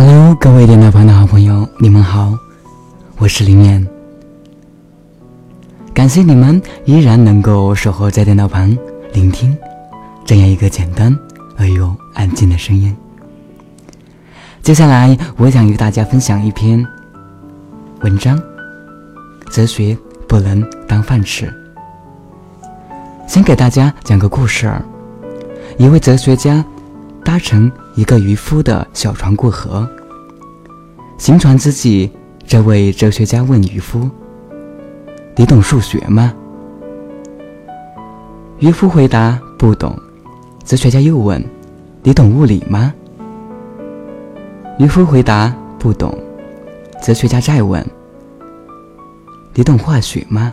Hello，各位电脑旁的好朋友，你们好，我是林燕。感谢你们依然能够守候在电脑旁，聆听这样一个简单而又安静的声音。接下来，我想与大家分享一篇文章：哲学不能当饭吃。先给大家讲个故事，一位哲学家。搭乘一个渔夫的小船过河。行船之际，这位哲学家问渔夫：“你懂数学吗？”渔夫回答：“不懂。”哲学家又问：“你懂物理吗？”渔夫回答：“不懂。”哲学家再问：“你懂化学吗？”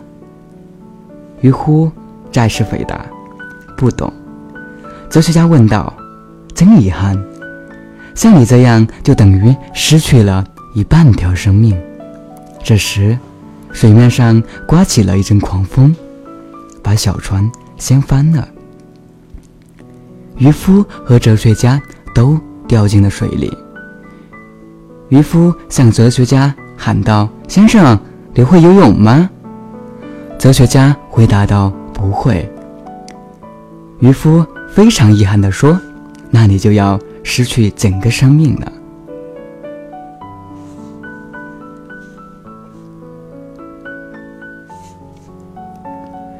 渔夫再次回答：“不懂。”哲学家问道。真遗憾，像你这样就等于失去了一半条生命。这时，水面上刮起了一阵狂风，把小船掀翻了。渔夫和哲学家都掉进了水里。渔夫向哲学家喊道：“先生，你会游泳吗？”哲学家回答道：“不会。”渔夫非常遗憾地说。那你就要失去整个生命了。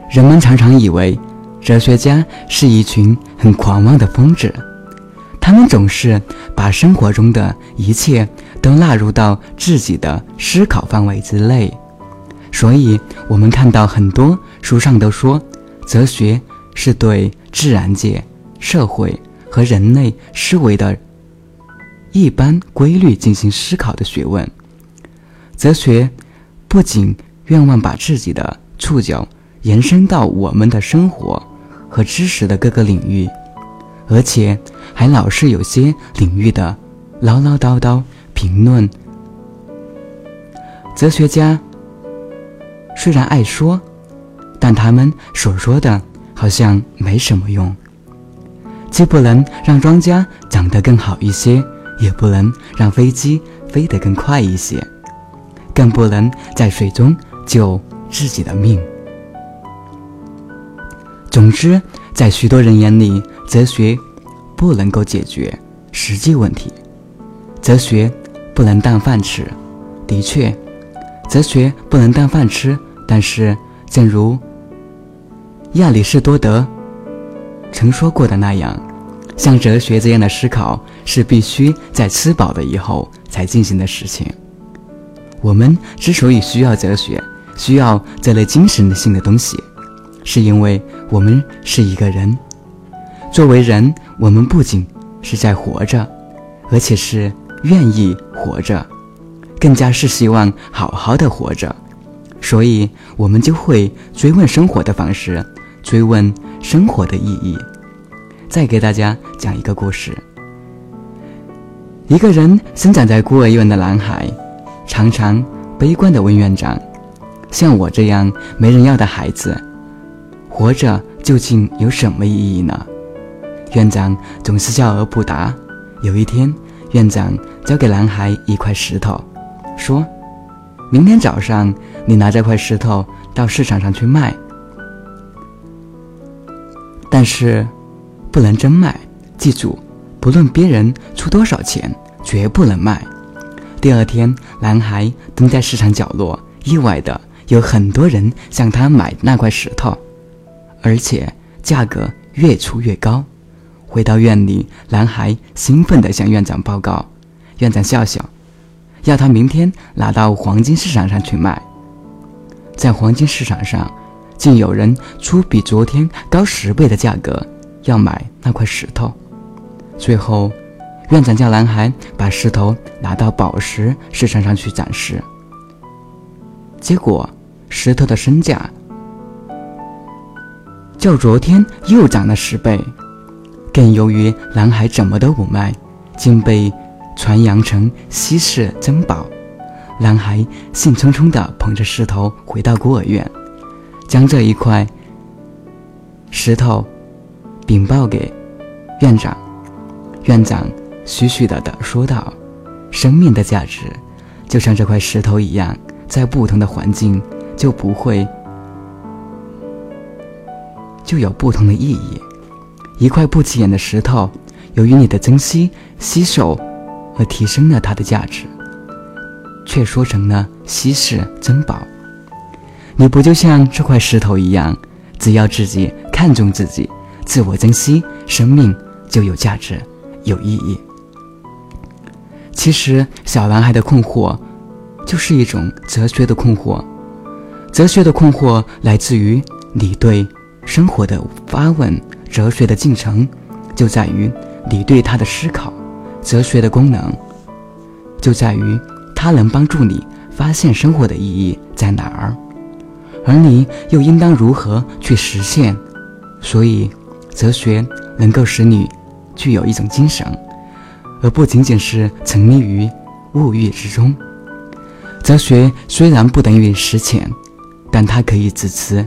人们常常以为哲学家是一群很狂妄的疯子，他们总是把生活中的一切都纳入到自己的思考范围之内，所以我们看到很多书上都说，哲学是对自然界、社会。和人类思维的一般规律进行思考的学问，哲学不仅愿望把自己的触角延伸到我们的生活和知识的各个领域，而且还老是有些领域的唠唠叨叨评论。哲学家虽然爱说，但他们所说的好像没什么用。既不能让庄稼长得更好一些，也不能让飞机飞得更快一些，更不能在水中救自己的命。总之，在许多人眼里，哲学不能够解决实际问题，哲学不能当饭吃。的确，哲学不能当饭吃，但是，正如亚里士多德曾说过的那样。像哲学这样的思考是必须在吃饱了以后才进行的事情。我们之所以需要哲学，需要这类精神性的东西，是因为我们是一个人。作为人，我们不仅是在活着，而且是愿意活着，更加是希望好好的活着。所以，我们就会追问生活的方式，追问生活的意义。再给大家讲一个故事。一个人生长在孤儿院的男孩，常常悲观地问院长：“像我这样没人要的孩子，活着究竟有什么意义呢？”院长总是笑而不答。有一天，院长交给男孩一块石头，说：“明天早上你拿这块石头到市场上去卖。”但是。不能真卖，记住，不论别人出多少钱，绝不能卖。第二天，男孩蹲在市场角落，意外的有很多人向他买那块石头，而且价格越出越高。回到院里，男孩兴奋地向院长报告，院长笑笑，要他明天拿到黄金市场上去卖。在黄金市场上，竟有人出比昨天高十倍的价格。要买那块石头，最后，院长叫男孩把石头拿到宝石市场上去展示。结果，石头的身价较昨天又涨了十倍。更由于男孩怎么都不卖，竟被传扬成稀世珍宝。男孩兴冲冲地捧着石头回到孤儿院，将这一块石头。禀报给院长，院长虚虚的的说道：“生命的价值，就像这块石头一样，在不同的环境就不会就有不同的意义。一块不起眼的石头，由于你的珍惜、吸收，而提升了它的价值，却说成了稀世珍宝。你不就像这块石头一样，只要自己看重自己，自我珍惜，生命就有价值、有意义。其实，小男孩的困惑，就是一种哲学的困惑。哲学的困惑来自于你对生活的发问。哲学的进程，就在于你对它的思考。哲学的功能，就在于它能帮助你发现生活的意义在哪儿，而你又应当如何去实现。所以，哲学能够使你具有一种精神。而不仅仅是沉溺于物欲之中。哲学虽然不等于实践，但它可以支持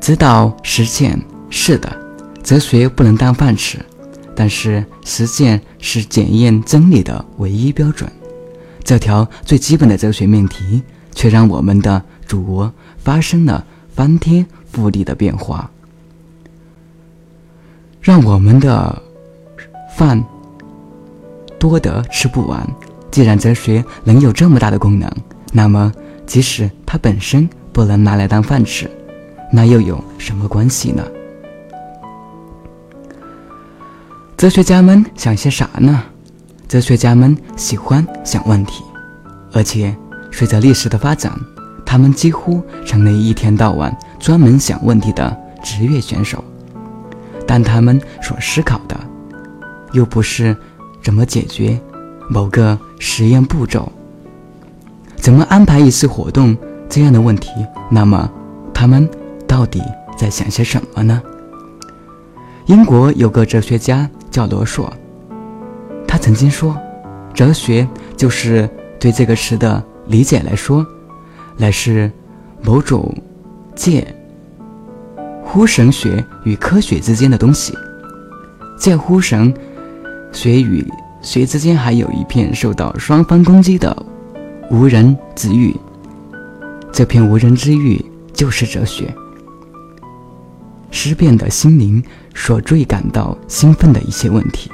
指导实践。是的，哲学不能当饭吃，但是实践是检验真理的唯一标准。这条最基本的哲学命题，却让我们的祖国发生了翻天覆地的变化，让我们的。饭多得吃不完。既然哲学能有这么大的功能，那么即使它本身不能拿来当饭吃，那又有什么关系呢？哲学家们想些啥呢？哲学家们喜欢想问题，而且随着历史的发展，他们几乎成了一天到晚专门想问题的职业选手。但他们所思考的。又不是怎么解决某个实验步骤，怎么安排一次活动这样的问题，那么他们到底在想些什么呢？英国有个哲学家叫罗硕，他曾经说：“哲学就是对这个词的理解来说，乃是某种介乎神学与科学之间的东西，介乎神。”学与学之间还有一片受到双方攻击的无人之域，这片无人之域就是哲学。思辨的心灵所最感到兴奋的一些问题，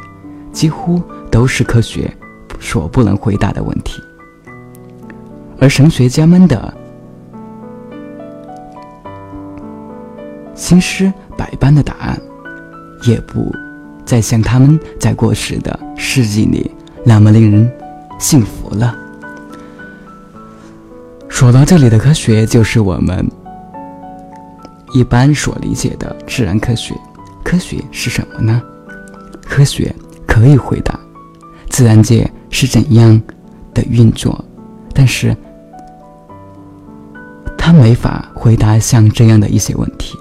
几乎都是科学所不能回答的问题，而神学家们的心思百般的答案，也不。再像他们在过去的世纪里那么令人信服了。说到这里的科学，就是我们一般所理解的自然科学。科学是什么呢？科学可以回答自然界是怎样的运作，但是他没法回答像这样的一些问题：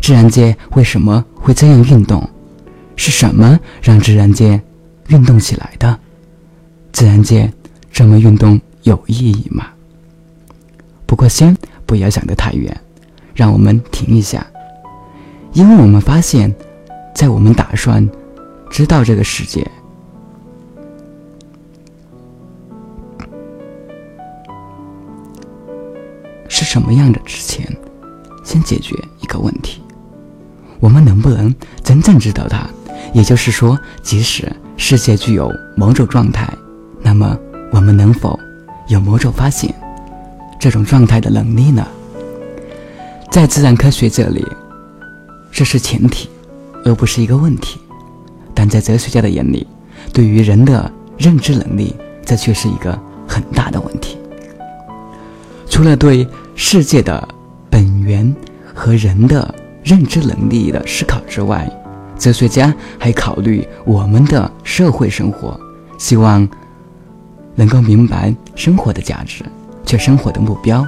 自然界为什么会这样运动？是什么让自然界运动起来的？自然界这么运动有意义吗？不过，先不要想得太远，让我们停一下，因为我们发现，在我们打算知道这个世界什么样的之前，先解决一个问题：我们能不能真正知道它？也就是说，即使世界具有某种状态，那么我们能否有某种发现这种状态的能力呢？在自然科学这里，这是前提，而不是一个问题；但在哲学家的眼里，对于人的认知能力，这却是一个很大的问题。除了对世界的本源和人的认知能力的思考之外，哲学家还考虑我们的社会生活，希望能够明白生活的价值，却生活的目标。